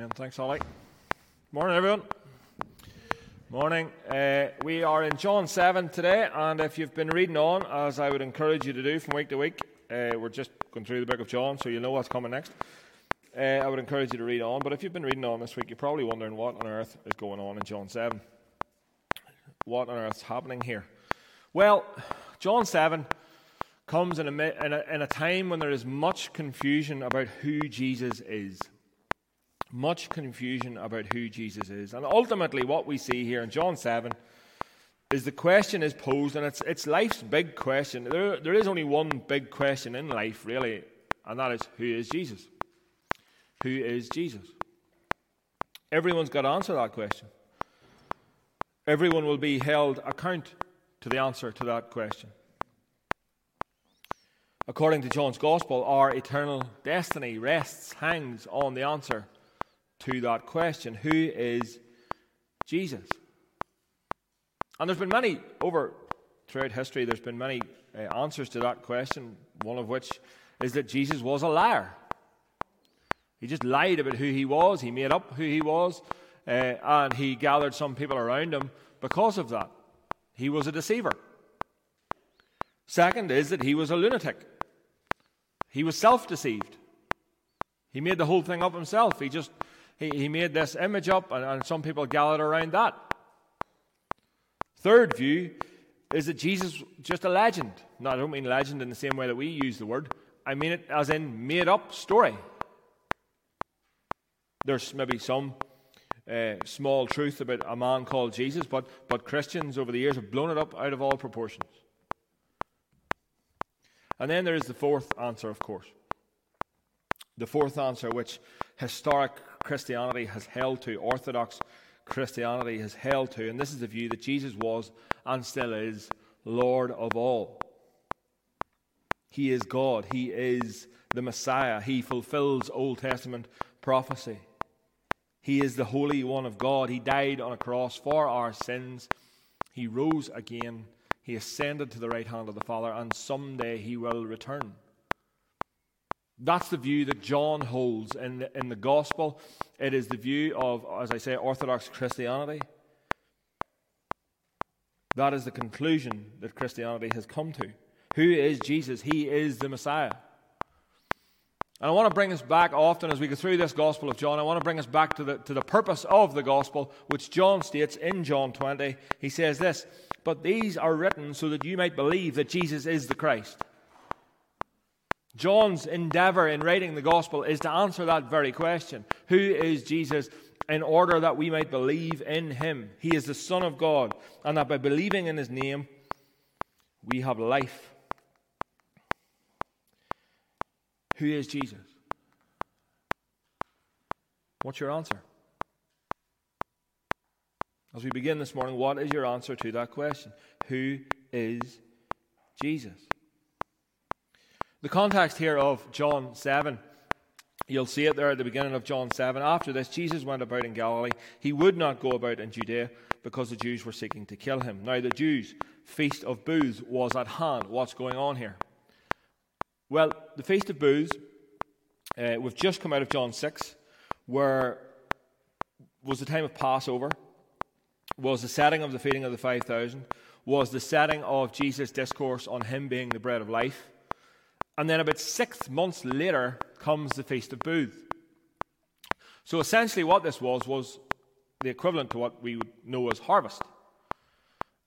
Amen. Thanks, Ollie. Morning, everyone. Morning. Uh, we are in John 7 today, and if you've been reading on, as I would encourage you to do from week to week, uh, we're just going through the book of John, so you know what's coming next. Uh, I would encourage you to read on, but if you've been reading on this week, you're probably wondering what on earth is going on in John 7. What on earth's happening here? Well, John 7 comes in a, in a, in a time when there is much confusion about who Jesus is much confusion about who Jesus is. And ultimately, what we see here in John 7 is the question is posed, and it's, it's life's big question. There, there is only one big question in life, really, and that is who is Jesus? Who is Jesus? Everyone's got to answer that question. Everyone will be held account to the answer to that question. According to John's Gospel, our eternal destiny rests, hangs on the answer to that question Who is Jesus? And there's been many, over throughout history, there's been many uh, answers to that question, one of which is that Jesus was a liar. He just lied about who he was, he made up who he was, uh, and he gathered some people around him because of that. He was a deceiver. Second is that he was a lunatic. He was self deceived. He made the whole thing up himself. He just he, he made this image up, and, and some people gathered around that. Third view is that Jesus just a legend. No, I don't mean legend in the same way that we use the word. I mean it as in made up story. There's maybe some uh, small truth about a man called Jesus, but, but Christians over the years have blown it up out of all proportions. And then there is the fourth answer, of course. The fourth answer, which historic Christianity has held to, Orthodox Christianity has held to, and this is the view that Jesus was and still is Lord of all. He is God, He is the Messiah, He fulfills Old Testament prophecy. He is the Holy One of God. He died on a cross for our sins. He rose again. He ascended to the right hand of the Father, and someday He will return. That's the view that John holds in the, in the gospel. It is the view of, as I say, Orthodox Christianity. That is the conclusion that Christianity has come to. Who is Jesus? He is the Messiah. And I want to bring us back often as we go through this Gospel of John. I want to bring us back to the, to the purpose of the Gospel, which John states in John 20. He says this But these are written so that you might believe that Jesus is the Christ John's endeavor in writing the gospel is to answer that very question Who is Jesus? In order that we might believe in him. He is the Son of God, and that by believing in his name, we have life. Who is Jesus? What's your answer? As we begin this morning, what is your answer to that question? Who is Jesus? The context here of John 7, you'll see it there at the beginning of John 7. After this, Jesus went about in Galilee. He would not go about in Judea because the Jews were seeking to kill him. Now, the Jews' feast of booths was at hand. What's going on here? Well, the feast of booths, uh, we've just come out of John 6, where was the time of Passover, was the setting of the feeding of the 5,000, was the setting of Jesus' discourse on him being the bread of life and then about six months later comes the Feast of Booths. So essentially, what this was was the equivalent to what we would know as harvest.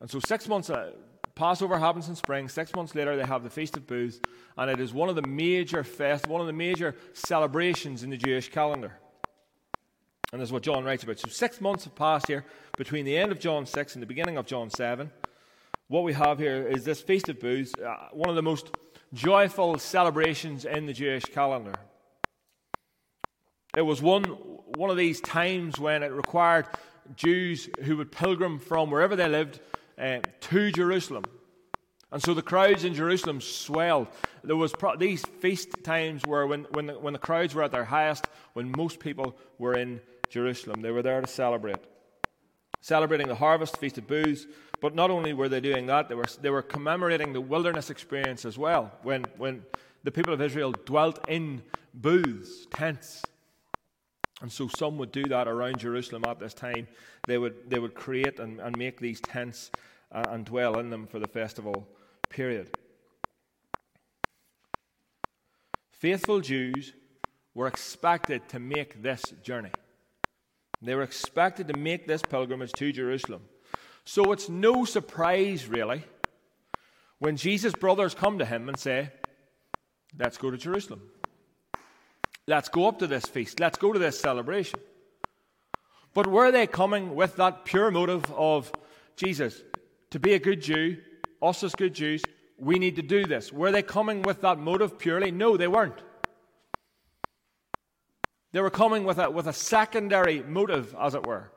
And so, six months, uh, Passover happens in spring. Six months later, they have the Feast of Booths, and it is one of the major fest, one of the major celebrations in the Jewish calendar. And this is what John writes about. So, six months have passed here between the end of John 6 and the beginning of John 7. What we have here is this Feast of Booths, uh, one of the most joyful celebrations in the Jewish calendar. It was one, one of these times when it required Jews who would pilgrim from wherever they lived uh, to Jerusalem. And so the crowds in Jerusalem swelled. There was pro- these feast times were when, when, the, when the crowds were at their highest, when most people were in Jerusalem. They were there to celebrate. Celebrating the harvest, feast of booths, but not only were they doing that, they were, they were commemorating the wilderness experience as well, when, when the people of Israel dwelt in booths, tents. And so some would do that around Jerusalem at this time. They would, they would create and, and make these tents and, and dwell in them for the festival period. Faithful Jews were expected to make this journey. They were expected to make this pilgrimage to Jerusalem. So it's no surprise, really, when Jesus' brothers come to him and say, Let's go to Jerusalem. Let's go up to this feast. Let's go to this celebration. But were they coming with that pure motive of Jesus, to be a good Jew, us as good Jews, we need to do this? Were they coming with that motive purely? No, they weren't. They were coming with a, with a secondary motive, as it were.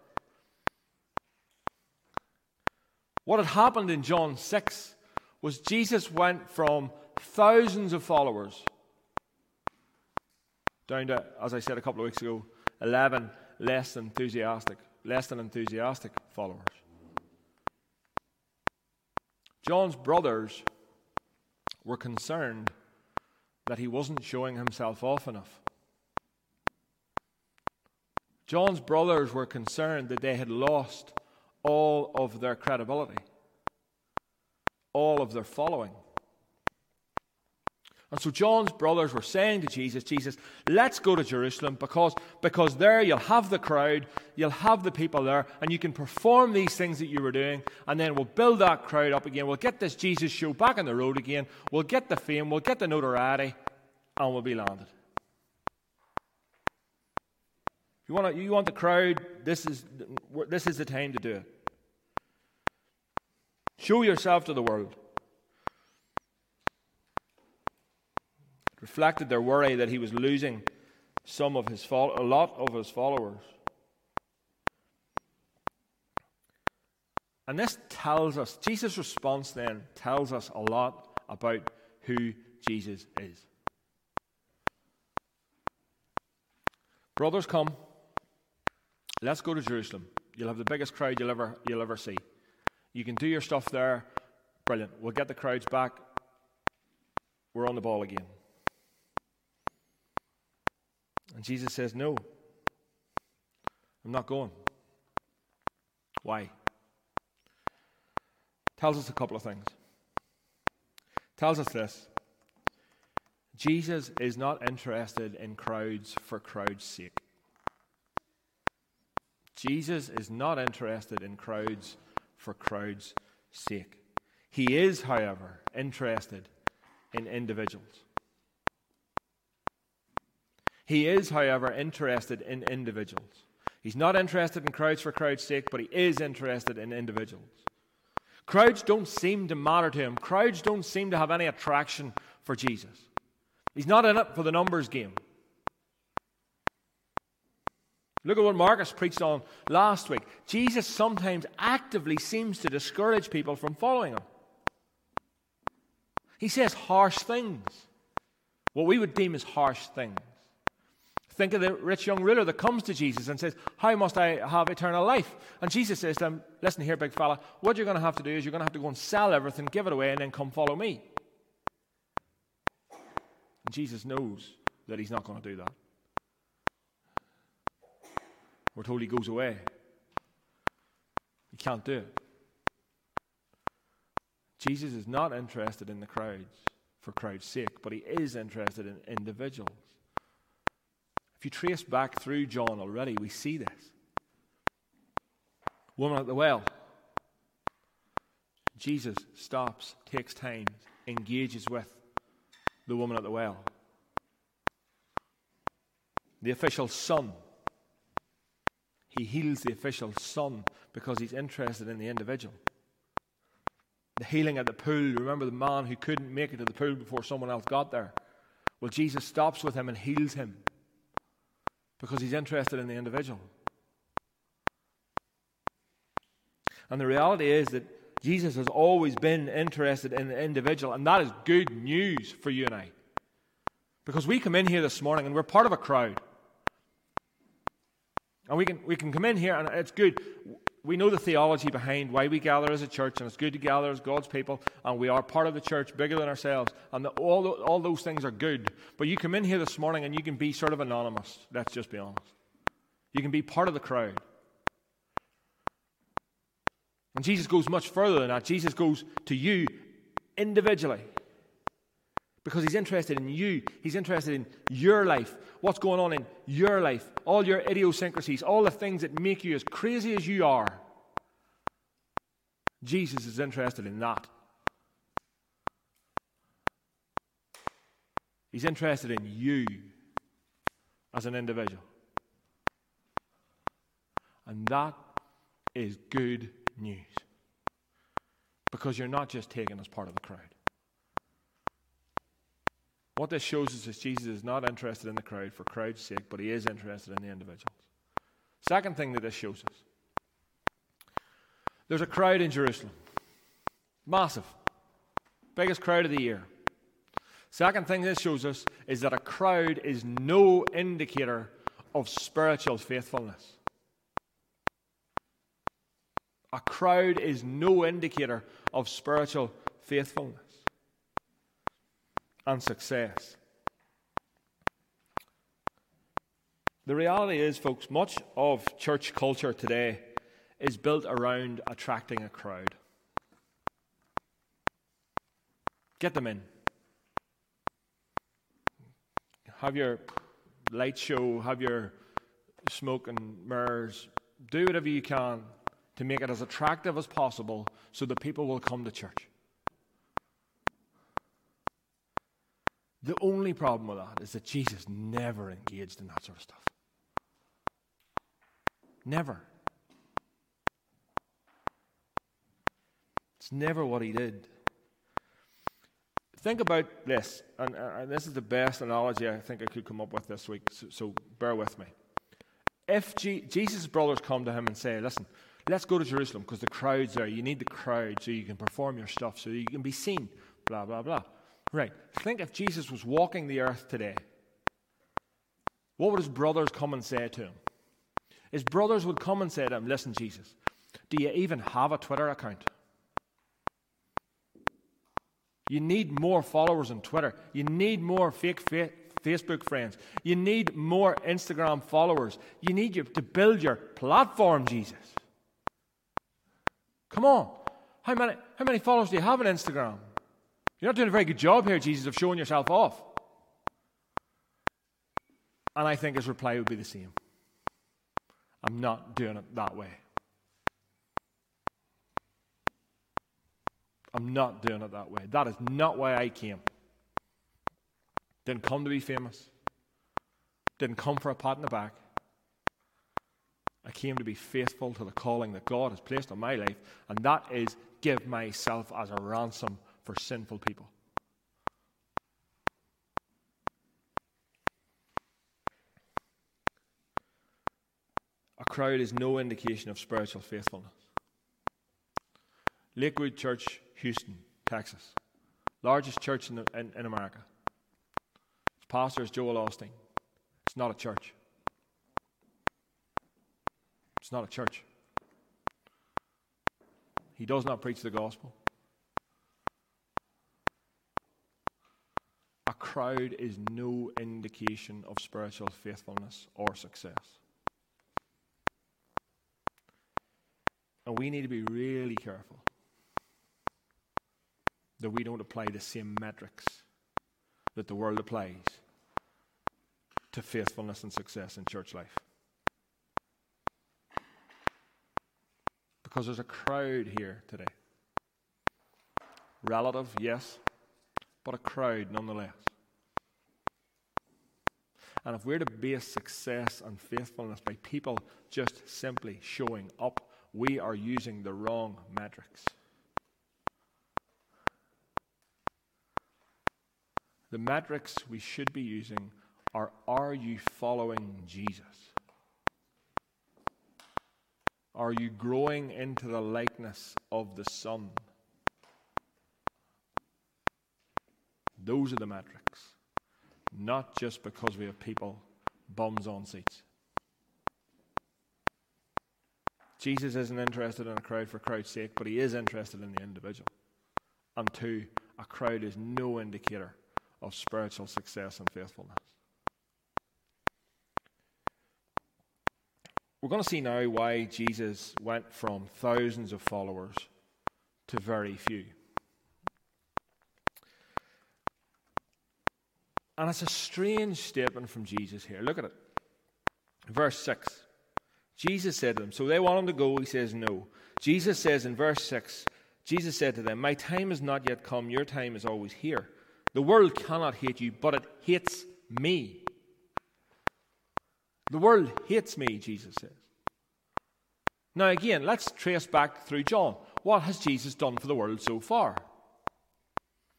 What had happened in John 6 was Jesus went from thousands of followers down to, as I said a couple of weeks ago, 11 less than enthusiastic, less than enthusiastic followers. John's brothers were concerned that he wasn't showing himself off enough. John's brothers were concerned that they had lost all of their credibility, all of their following. And so John's brothers were saying to Jesus, Jesus, let's go to Jerusalem because, because there you'll have the crowd, you'll have the people there, and you can perform these things that you were doing, and then we'll build that crowd up again. We'll get this Jesus show back on the road again. We'll get the fame, we'll get the notoriety, and we'll be landed. You want, you want the crowd, this is, this is the time to do it. Show yourself to the world. It reflected their worry that he was losing some of his a lot of his followers. And this tells us, Jesus' response then tells us a lot about who Jesus is. Brothers, come. Let's go to Jerusalem. You'll have the biggest crowd you'll ever, you'll ever see. You can do your stuff there. Brilliant. We'll get the crowds back. We're on the ball again. And Jesus says, No, I'm not going. Why? Tells us a couple of things. Tells us this Jesus is not interested in crowds for crowds' sake. Jesus is not interested in crowds for crowds' sake. He is, however, interested in individuals. He is, however, interested in individuals. He's not interested in crowds for crowds' sake, but he is interested in individuals. Crowds don't seem to matter to him. Crowds don't seem to have any attraction for Jesus. He's not in it for the numbers game. Look at what Marcus preached on last week. Jesus sometimes actively seems to discourage people from following him. He says harsh things, what we would deem as harsh things. Think of the rich young ruler that comes to Jesus and says, How must I have eternal life? And Jesus says to him, Listen here, big fella, what you're going to have to do is you're going to have to go and sell everything, give it away, and then come follow me. And Jesus knows that he's not going to do that. We're told he goes away. He can't do it. Jesus is not interested in the crowds for crowds' sake, but he is interested in individuals. If you trace back through John already, we see this. Woman at the well. Jesus stops, takes time, engages with the woman at the well. The official son he heals the official son because he's interested in the individual. The healing at the pool, remember the man who couldn't make it to the pool before someone else got there? Well, Jesus stops with him and heals him because he's interested in the individual. And the reality is that Jesus has always been interested in the individual, and that is good news for you and I. Because we come in here this morning and we're part of a crowd. And we can, we can come in here, and it's good. We know the theology behind why we gather as a church, and it's good to gather as God's people, and we are part of the church, bigger than ourselves, and the, all, all those things are good. But you come in here this morning and you can be sort of anonymous. Let's just be honest. You can be part of the crowd. And Jesus goes much further than that. Jesus goes to you individually because he's interested in you. He's interested in your life, what's going on in your life, all your idiosyncrasies, all the things that make you as crazy as you are. Jesus is interested in that. He's interested in you as an individual. And that is good news. Because you're not just taken as part of the crowd. What this shows us is Jesus is not interested in the crowd for crowd's sake, but he is interested in the individuals. Second thing that this shows us there's a crowd in Jerusalem. Massive. Biggest crowd of the year. Second thing this shows us is that a crowd is no indicator of spiritual faithfulness. A crowd is no indicator of spiritual faithfulness and success. The reality is, folks, much of church culture today is built around attracting a crowd. Get them in. Have your light show, have your smoke and mirrors. Do whatever you can to make it as attractive as possible so that people will come to church. The only problem with that is that Jesus never engaged in that sort of stuff. Never. It's never what he did. Think about this, and, and, this is the best analogy I think I could come up with this week, so, so bear with me. If G- Jesus' brothers come to him and say, Listen, let's go to Jerusalem because the crowd's there. You need the crowd so you can perform your stuff, so you can be seen, blah, blah, blah. Right. Think if Jesus was walking the earth today, what would his brothers come and say to him? His brothers would come and say to him, Listen, Jesus, do you even have a Twitter account? You need more followers on Twitter. You need more fake fa- Facebook friends. You need more Instagram followers. You need to build your platform, Jesus. Come on. How many, how many followers do you have on Instagram? You're not doing a very good job here, Jesus, of showing yourself off. And I think his reply would be the same I'm not doing it that way. I'm not doing it that way. That is not why I came. Didn't come to be famous. Didn't come for a pat in the back. I came to be faithful to the calling that God has placed on my life, and that is give myself as a ransom for sinful people. A crowd is no indication of spiritual faithfulness. Lakewood Church, Houston, Texas. Largest church in, the, in, in America. Its pastor is Joel Osteen. It's not a church. It's not a church. He does not preach the gospel. A crowd is no indication of spiritual faithfulness or success. And we need to be really careful that we don't apply the same metrics that the world applies to faithfulness and success in church life. Because there's a crowd here today. Relative, yes, but a crowd nonetheless. And if we're to base success and faithfulness by people just simply showing up, we are using the wrong metrics. The metrics we should be using are Are you following Jesus? Are you growing into the likeness of the Son? Those are the metrics, not just because we have people bums on seats. Jesus isn't interested in a crowd for crowd's sake, but he is interested in the individual. And two, a crowd is no indicator of spiritual success and faithfulness. we're going to see now why Jesus went from thousands of followers to very few. And it's a strange statement from Jesus here. Look at it. Verse 6. Jesus said to them, so they want him to go. He says, No. Jesus says in verse 6, Jesus said to them, My time has not yet come. Your time is always here. The world cannot hate you, but it hates me. The world hates me, Jesus says. Now, again, let's trace back through John. What has Jesus done for the world so far?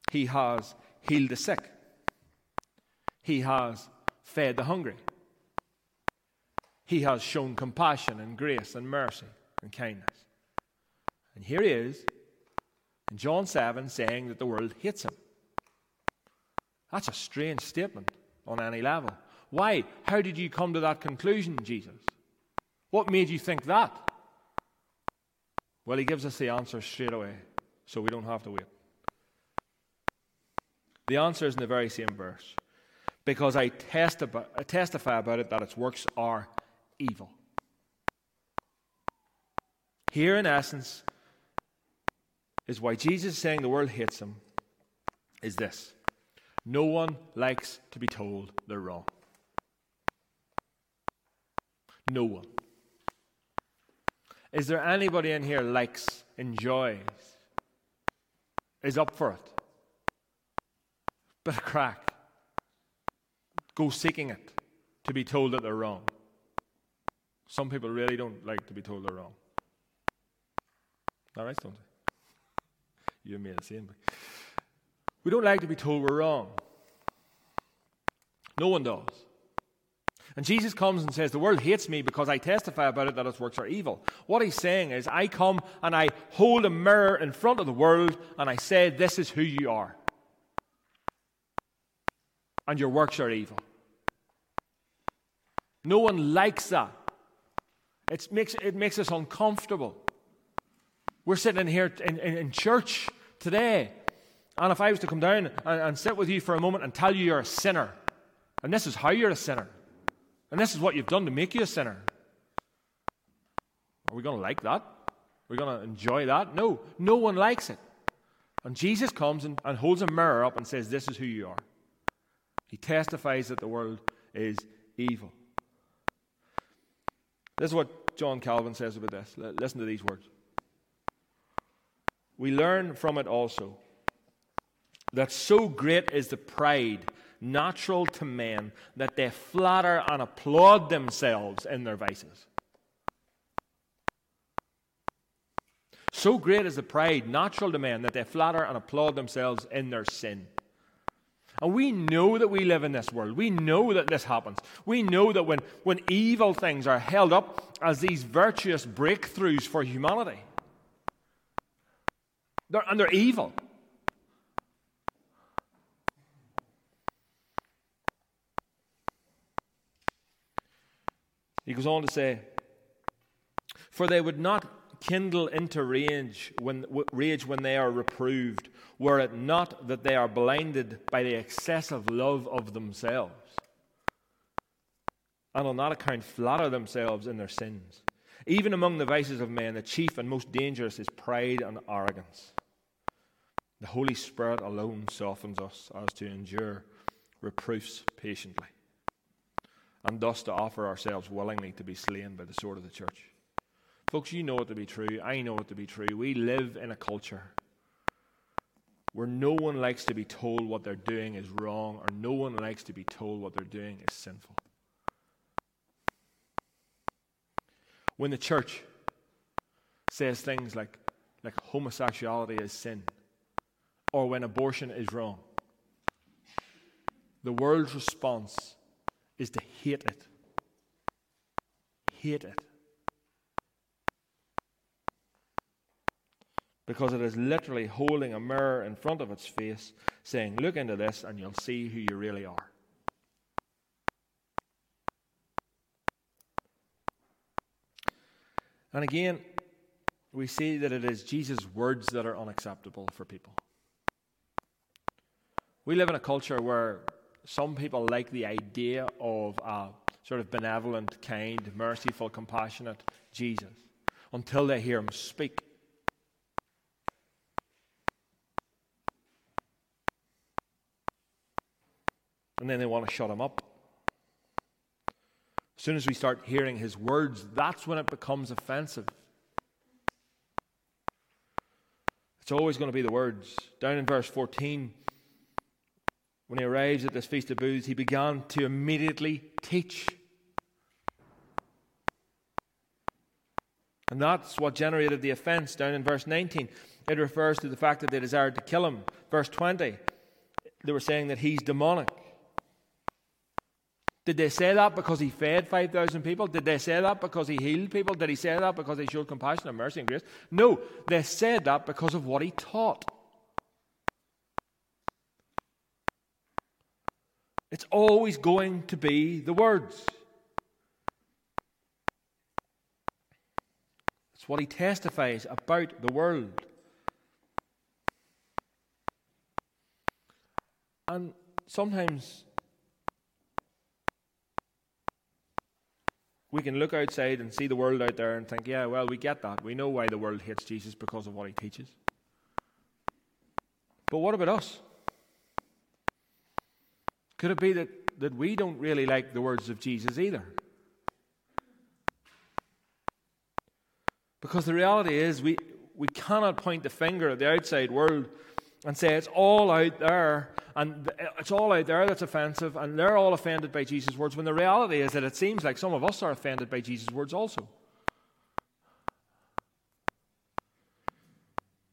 He has healed the sick, he has fed the hungry, he has shown compassion and grace and mercy and kindness. And here he is in John 7 saying that the world hates him. That's a strange statement on any level. Why? How did you come to that conclusion, Jesus? What made you think that? Well, he gives us the answer straight away, so we don't have to wait. The answer is in the very same verse. Because I, testify, I testify about it that its works are evil. Here, in essence, is why Jesus is saying the world hates him is this no one likes to be told they're wrong. No one. Is there anybody in here likes, enjoys, is up for it? Bit of crack. Go seeking it to be told that they're wrong. Some people really don't like to be told they're wrong. All right, don't they? You and me the same. We don't like to be told we're wrong. No one does. And Jesus comes and says, The world hates me because I testify about it that its works are evil. What he's saying is, I come and I hold a mirror in front of the world and I say, This is who you are. And your works are evil. No one likes that. It makes, it makes us uncomfortable. We're sitting in here in, in, in church today, and if I was to come down and, and sit with you for a moment and tell you you're a sinner, and this is how you're a sinner, and this is what you've done to make you a sinner, are we going to like that? Are we going to enjoy that? No, no one likes it. And Jesus comes and, and holds a mirror up and says, This is who you are. He testifies that the world is evil. This is what John Calvin says about this. Listen to these words. We learn from it also that so great is the pride natural to men that they flatter and applaud themselves in their vices. So great is the pride natural to men that they flatter and applaud themselves in their sin. And we know that we live in this world. We know that this happens. We know that when, when evil things are held up as these virtuous breakthroughs for humanity, they're, and they're evil. He goes on to say, For they would not kindle into rage when, rage when they are reproved, were it not that they are blinded by the excessive love of themselves, and on that account flatter themselves in their sins. Even among the vices of men, the chief and most dangerous is pride and arrogance. The Holy Spirit alone softens us as to endure reproofs patiently and thus to offer ourselves willingly to be slain by the sword of the church. Folks, you know it to be true. I know it to be true. We live in a culture where no one likes to be told what they're doing is wrong, or no one likes to be told what they're doing is sinful. When the church says things like, like homosexuality is sin, or when abortion is wrong, the world's response is to hate it. Hate it. Because it is literally holding a mirror in front of its face, saying, Look into this and you'll see who you really are. And again, we see that it is Jesus' words that are unacceptable for people. We live in a culture where some people like the idea of a sort of benevolent, kind, merciful, compassionate Jesus until they hear him speak. And then they want to shut him up. As soon as we start hearing his words, that's when it becomes offensive. It's always going to be the words. Down in verse 14, when he arrives at this Feast of Booths, he began to immediately teach. And that's what generated the offense down in verse 19. It refers to the fact that they desired to kill him. Verse 20, they were saying that he's demonic. Did they say that because he fed 5,000 people? Did they say that because he healed people? Did he say that because he showed compassion and mercy and grace? No, they said that because of what he taught. It's always going to be the words. It's what he testifies about the world. And sometimes we can look outside and see the world out there and think, yeah, well, we get that. We know why the world hates Jesus because of what he teaches. But what about us? Could it be that, that we don't really like the words of Jesus either? Because the reality is, we, we cannot point the finger at the outside world and say it's all out there and eh, it's all out there that's offensive and they're all offended by Jesus' words when the reality is that it seems like some of us are offended by Jesus' words also.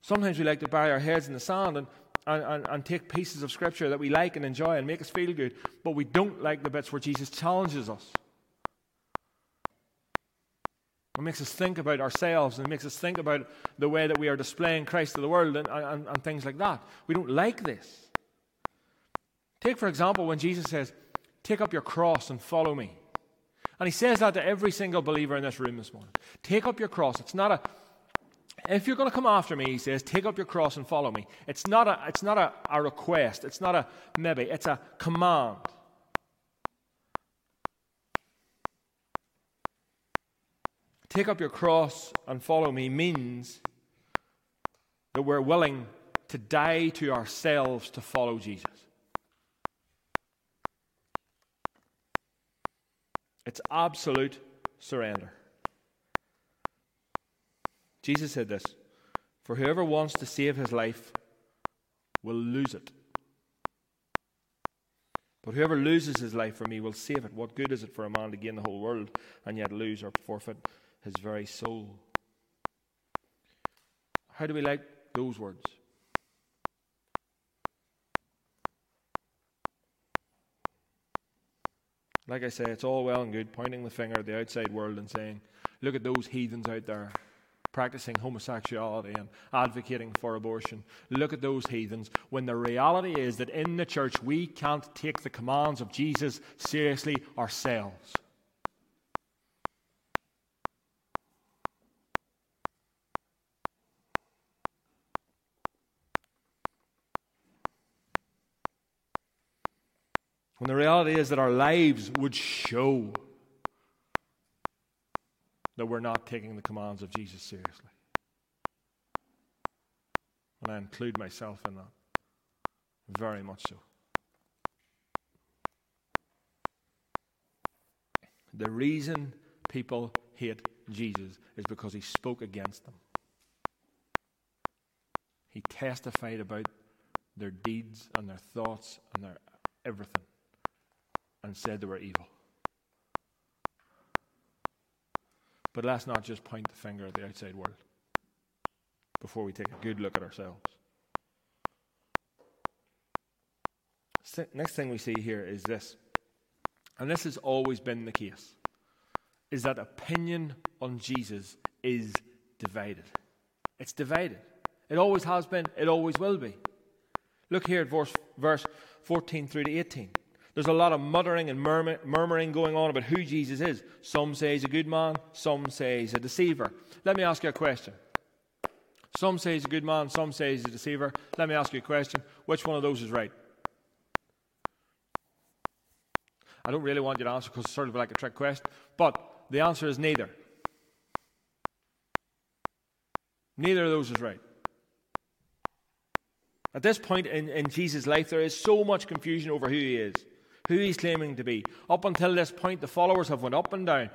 Sometimes we like to bury our heads in the sand and, and, and, and take pieces of scripture that we like and enjoy and make us feel good, but we don't like the bits where Jesus challenges us. It makes us think about ourselves and it makes us think about the way that we are displaying Christ to the world and, and, and things like that. We don't like this. Take, for example, when Jesus says, Take up your cross and follow me. And he says that to every single believer in this room this morning. Take up your cross. It's not a, if you're going to come after me, he says, take up your cross and follow me. It's not a, it's not a, a request. It's not a maybe. It's a command. Take up your cross and follow me means that we're willing to die to ourselves to follow Jesus. It's absolute surrender. Jesus said this For whoever wants to save his life will lose it. But whoever loses his life for me will save it. What good is it for a man to gain the whole world and yet lose or forfeit his very soul. How do we like those words? Like I say, it's all well and good pointing the finger at the outside world and saying, look at those heathens out there practicing homosexuality and advocating for abortion. Look at those heathens. When the reality is that in the church we can't take the commands of Jesus seriously ourselves. When the reality is that our lives would show that we're not taking the commands of Jesus seriously. And I include myself in that. Very much so. The reason people hate Jesus is because he spoke against them. He testified about their deeds and their thoughts and their everything and said they were evil. But let's not just point the finger at the outside world before we take a good look at ourselves. Next thing we see here is this, and this has always been the case, is that opinion on Jesus is divided. It's divided. It always has been, it always will be. Look here at verse, verse 14 through to 18. There's a lot of muttering and murmur, murmuring going on about who Jesus is. Some say he's a good man, some say he's a deceiver. Let me ask you a question. Some say he's a good man, some say he's a deceiver. Let me ask you a question. Which one of those is right? I don't really want you to answer because it's sort of like a trick question. But the answer is neither. Neither of those is right. At this point in, in Jesus' life, there is so much confusion over who he is, who he's claiming to be. Up until this point, the followers have went up and down,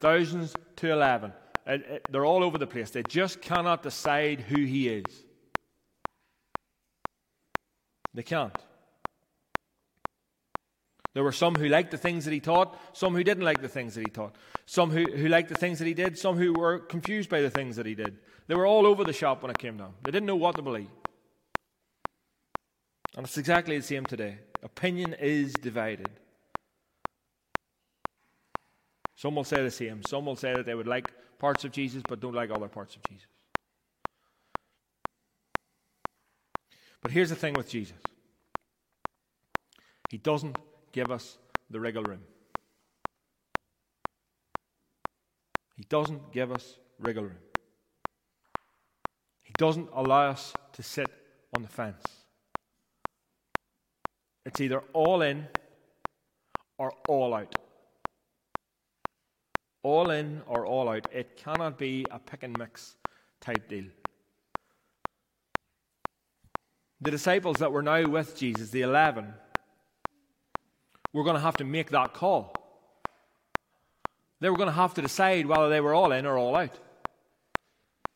thousands to eleven. It, it, uh, they're all over the place. They just cannot decide who he is. They can't. There were some who liked the things that he taught, some who didn't like the things that he taught, some who, who liked the things that he did, some who were confused by the things that he did. They were all over the shop when it came down. They didn't know what to believe. And it's exactly the same today. Opinion is divided. Some will say the same. Some will say that they would like parts of Jesus but don't like other parts of Jesus. But here's the thing with Jesus He doesn't give us the wriggle room. He doesn't give us wriggle room. He doesn't allow us to sit on the fence. It's either all in or all out. All in or all out. It cannot be a pick and mix type deal. The disciples that were now with Jesus, the 11, were going to have to make that call. They were going to have to decide whether they were all in or all out.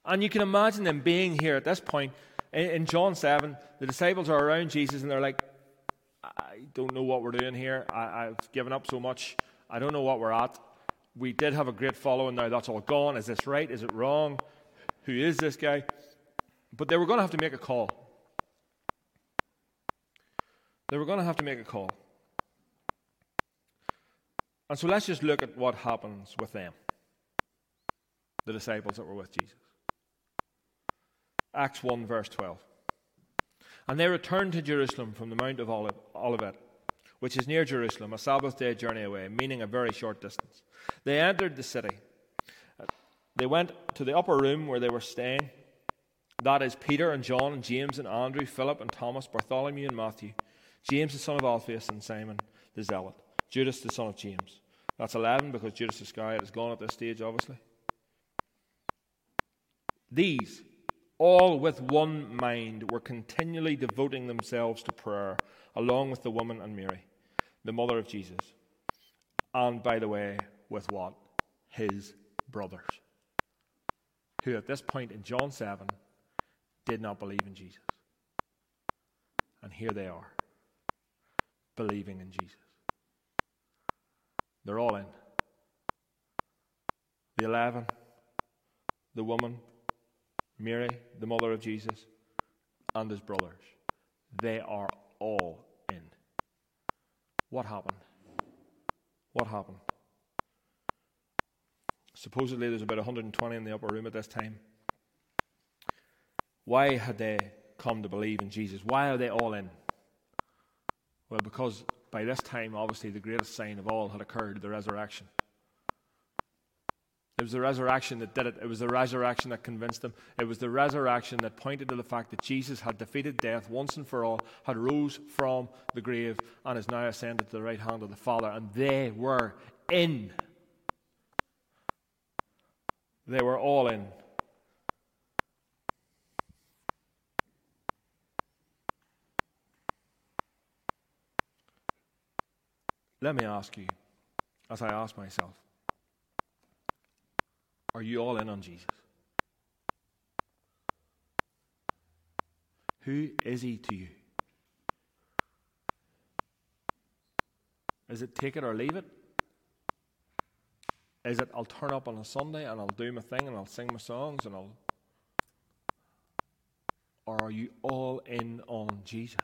And you can imagine them being here at this point in John 7. The disciples are around Jesus and they're like, I don't know what we're doing here. I, have given up so much. I don't know what we're at. We did have a great following. Now that's all gone. Is this right? Is it wrong? Who is this guy? But they were going to have to make a call. They were going to have to make a call. And so let's just look at what happens with them, the disciples that were with Jesus. Acts 1, verse 12. And they returned to Jerusalem from the Mount of Olivet, which is near Jerusalem, a Sabbath day journey away, meaning a very short distance. They entered the city. They went to the upper room where they were staying. That is Peter and John and James and Andrew, Philip and Thomas, Bartholomew and Matthew, James the son of Alphaeus and Simon the Zealot, Judas the son of James. That's 11 because Judas Iscariot is gone at this stage, obviously. These all with one mind, were continually devoting themselves to prayer, along with the woman and Mary, the mother of Jesus. And by the way, with what? His brothers, who at this point in John 7 did not believe in Jesus. And here they are, believing in Jesus. They're all in. The eleven, the woman, Mary, the mother of Jesus, and his brothers. They are all in. What happened? What happened? Supposedly there's about 120 in the upper room at this time. Why had they come to believe in Jesus? Why are they all in? Well, because by this time, obviously, the greatest sign of all had occurred the resurrection. It was the resurrection that did it. It was the resurrection that convinced them. It was the resurrection that pointed to the fact that Jesus had defeated death once and for all, had rose from the grave, and is now ascended to the right hand of the Father. And they were in. They were all in. Let me ask you, as I ask myself, are you all in on Jesus? Who is he to you? Is it take it or leave it? Is it I'll turn up on a Sunday and I'll do my thing and I'll sing my songs and I'll. Or are you all in on Jesus?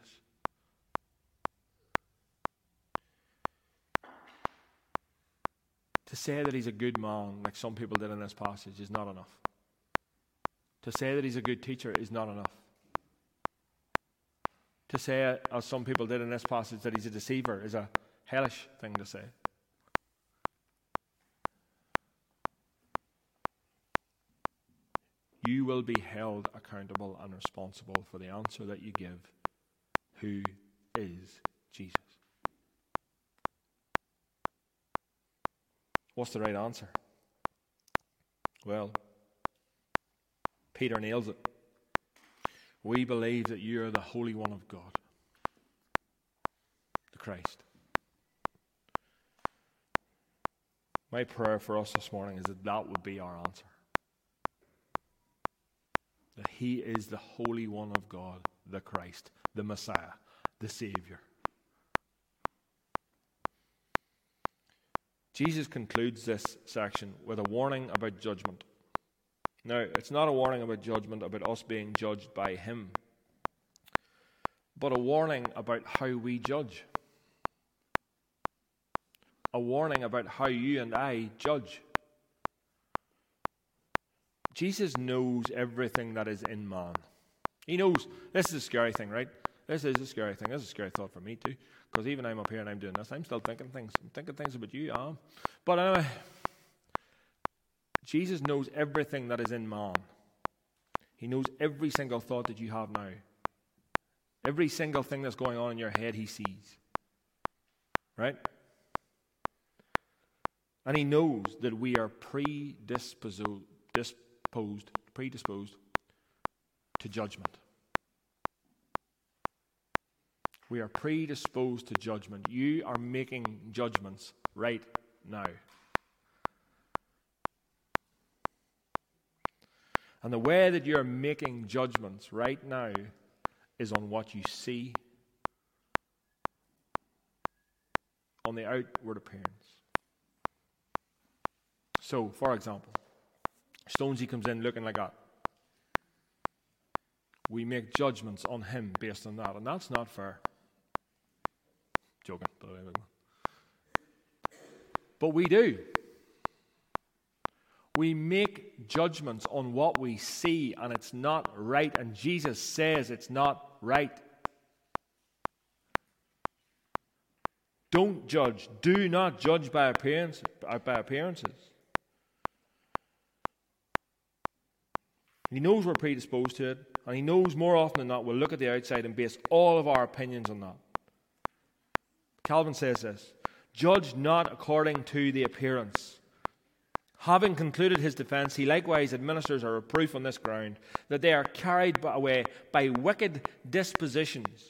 Say that he's a good man, like some people did in this passage, is not enough. To say that he's a good teacher is not enough. To say, as some people did in this passage, that he's a deceiver is a hellish thing to say. You will be held accountable and responsible for the answer that you give. Who is Jesus? What's the right answer? Well, Peter nails it. We believe that you are the Holy One of God, the Christ. My prayer for us this morning is that that would be our answer. That He is the Holy One of God, the Christ, the Messiah, the Savior. Jesus concludes this section with a warning about judgment. Now, it's not a warning about judgment about us being judged by Him, but a warning about how we judge. A warning about how you and I judge. Jesus knows everything that is in man. He knows. This is a scary thing, right? This is a scary thing. This is a scary thought for me, too. Because even I'm up here and I'm doing this, I'm still thinking things. I'm thinking things about you, I am. But anyway. Jesus knows everything that is in man. He knows every single thought that you have now. Every single thing that's going on in your head, he sees. Right? And he knows that we are predisposed, disposed, predisposed to judgment. We are predisposed to judgment. You are making judgments right now. And the way that you're making judgments right now is on what you see, on the outward appearance. So, for example, Stonesy comes in looking like that. We make judgments on him based on that, and that's not fair. But we do we make judgments on what we see and it's not right, and Jesus says it's not right. Don't judge. Do not judge by, appearance, uh, by appearances. He knows we're predisposed to it, and he knows more often than not we'll look at the outside and base all of our opinions on that. Calvin says this Judge not according to the appearance Having concluded his defence, he likewise administers a reproof on this ground that they are carried away by wicked dispositions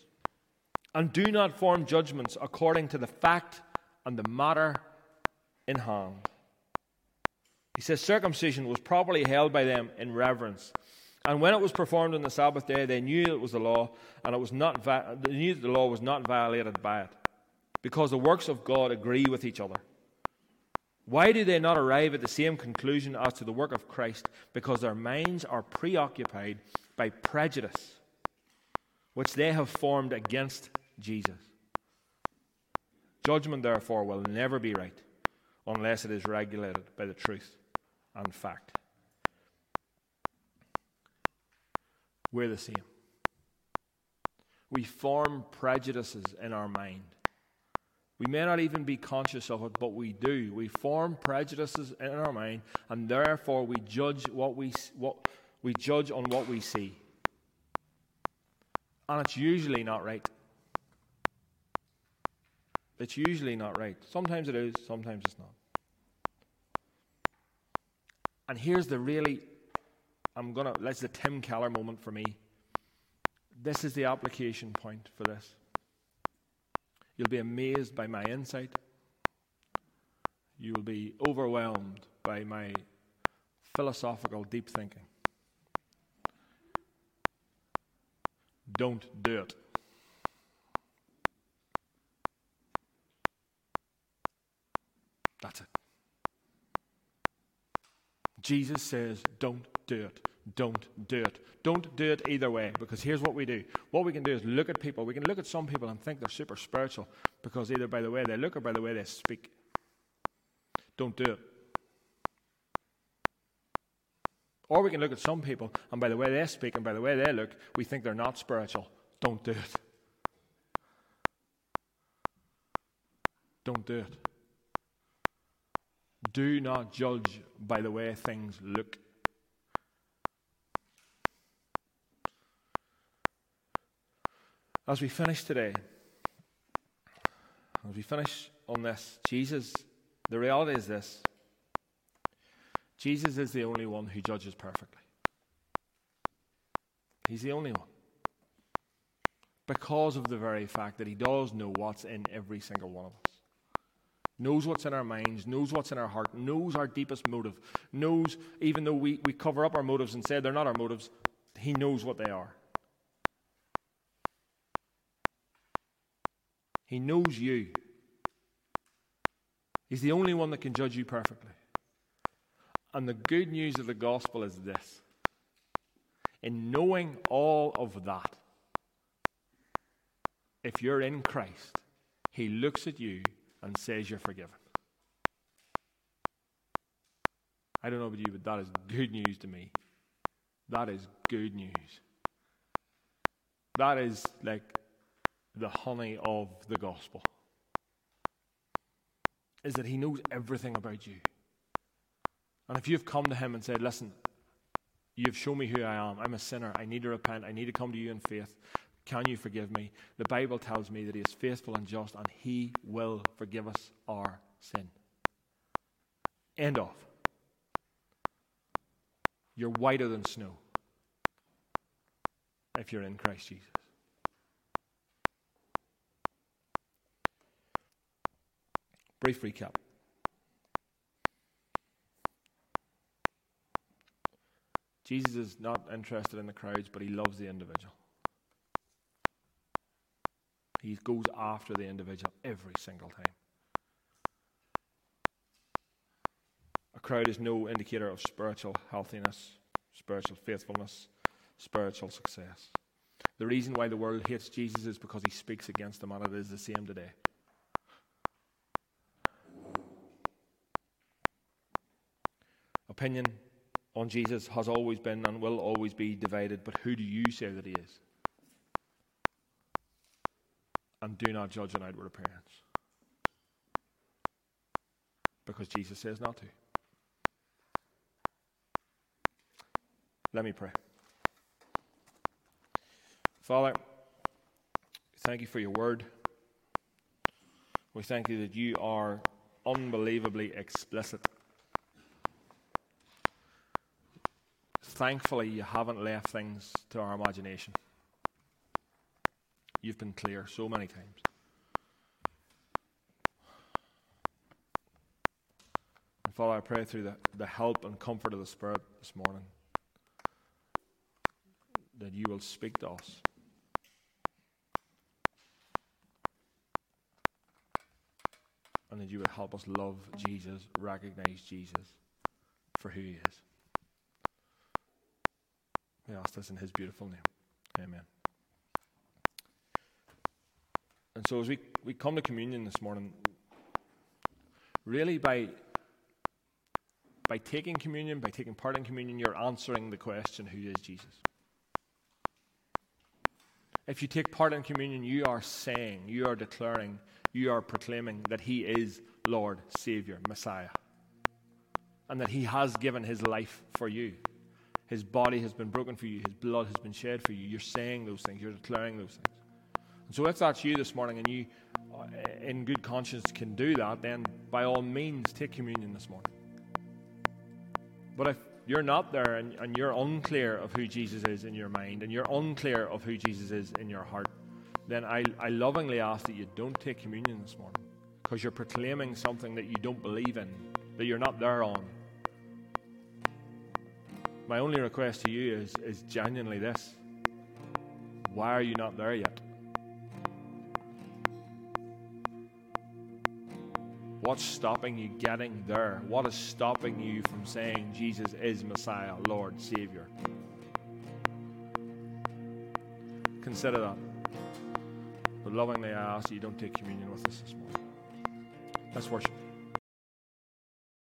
and do not form judgments according to the fact and the matter in hand. He says circumcision was properly held by them in reverence. And when it was performed on the Sabbath day, they knew it was the law, and it was not they knew that the law was not violated by it, because the works of God agree with each other. Why do they not arrive at the same conclusion as to the work of Christ? Because their minds are preoccupied by prejudice, which they have formed against Jesus. Judgment, therefore, will never be right unless it is regulated by the truth and fact. We're the same. We form prejudices in our mind. We may not even be conscious of it, but we do. We form prejudices in our mind, and therefore we judge what we what we judge on what we see. And it's usually not right. It's usually not right. Sometimes it is, sometimes it's not. And here's the really I'm gonna let's the Tim Keller moment for me. This is the application point for this. You'll be amazed by my insight. You will be overwhelmed by my philosophical deep thinking. Don't do it. That's it. Jesus says, don't do it. Don't do it. Don't do it either way because here's what we do. What we can do is look at people. We can look at some people and think they're super spiritual because either by the way they look or by the way they speak. Don't do it. Or we can look at some people and by the way they speak and by the way they look, we think they're not spiritual. Don't do it. Don't do it. Do not judge by the way things look. As we finish today, as we finish on this, Jesus, the reality is this Jesus is the only one who judges perfectly. He's the only one. Because of the very fact that he does know what's in every single one of us. Knows what's in our minds, knows what's in our heart, knows our deepest motive, knows, even though we, we cover up our motives and say they're not our motives, he knows what they are. He knows you. He's the only one that can judge you perfectly. And the good news of the gospel is this in knowing all of that, if you're in Christ, He looks at you and says you're forgiven. I don't know about you, but that is good news to me. That is good news. That is like the honey of the gospel. Is that He knows everything about you. And if you've come to Him and said, Listen, you've shown me who I am, I'm a sinner, I need to repent, I need to come to you in faith, can you forgive me? The Bible tells me that He is faithful and just and He will forgive us our sin. End of. You're whiter than snow if you're in Christ Jesus. Brief recap. Jesus is not interested in the crowds, but he loves the individual. He goes after the individual every single time. A crowd is no indicator of spiritual healthiness, spiritual faithfulness, spiritual success. The reason why the world hates Jesus is because he speaks against them, and it is the same today. Opinion on Jesus has always been and will always be divided, but who do you say that he is? And do not judge an outward appearance. Because Jesus says not to. Let me pray. Father, thank you for your word. We thank you that you are unbelievably explicit thankfully, you haven't left things to our imagination. You've been clear so many times. And Father, I pray through the, the help and comfort of the Spirit this morning that you will speak to us. And that you would help us love Jesus, recognize Jesus for who he is. We ask this in his beautiful name. Amen. And so as we, we come to communion this morning, really by by taking communion, by taking part in communion, you're answering the question, who is Jesus? If you take part in communion, you are saying, you are declaring, you are proclaiming that He is Lord, Savior, Messiah, and that He has given His life for you. His body has been broken for you, His blood has been shed for you. You're saying those things, you're declaring those things. And so, if that's you this morning and you, uh, in good conscience, can do that, then by all means take communion this morning. But if you're not there and, and you're unclear of who Jesus is in your mind and you're unclear of who Jesus is in your heart, then I, I lovingly ask that you don't take communion this morning because you're proclaiming something that you don't believe in, that you're not there on. My only request to you is, is genuinely this why are you not there yet? What's stopping you getting there? What is stopping you from saying Jesus is Messiah, Lord, Savior? Consider that. But lovingly, I ask you don't take communion with us this morning. Let's worship.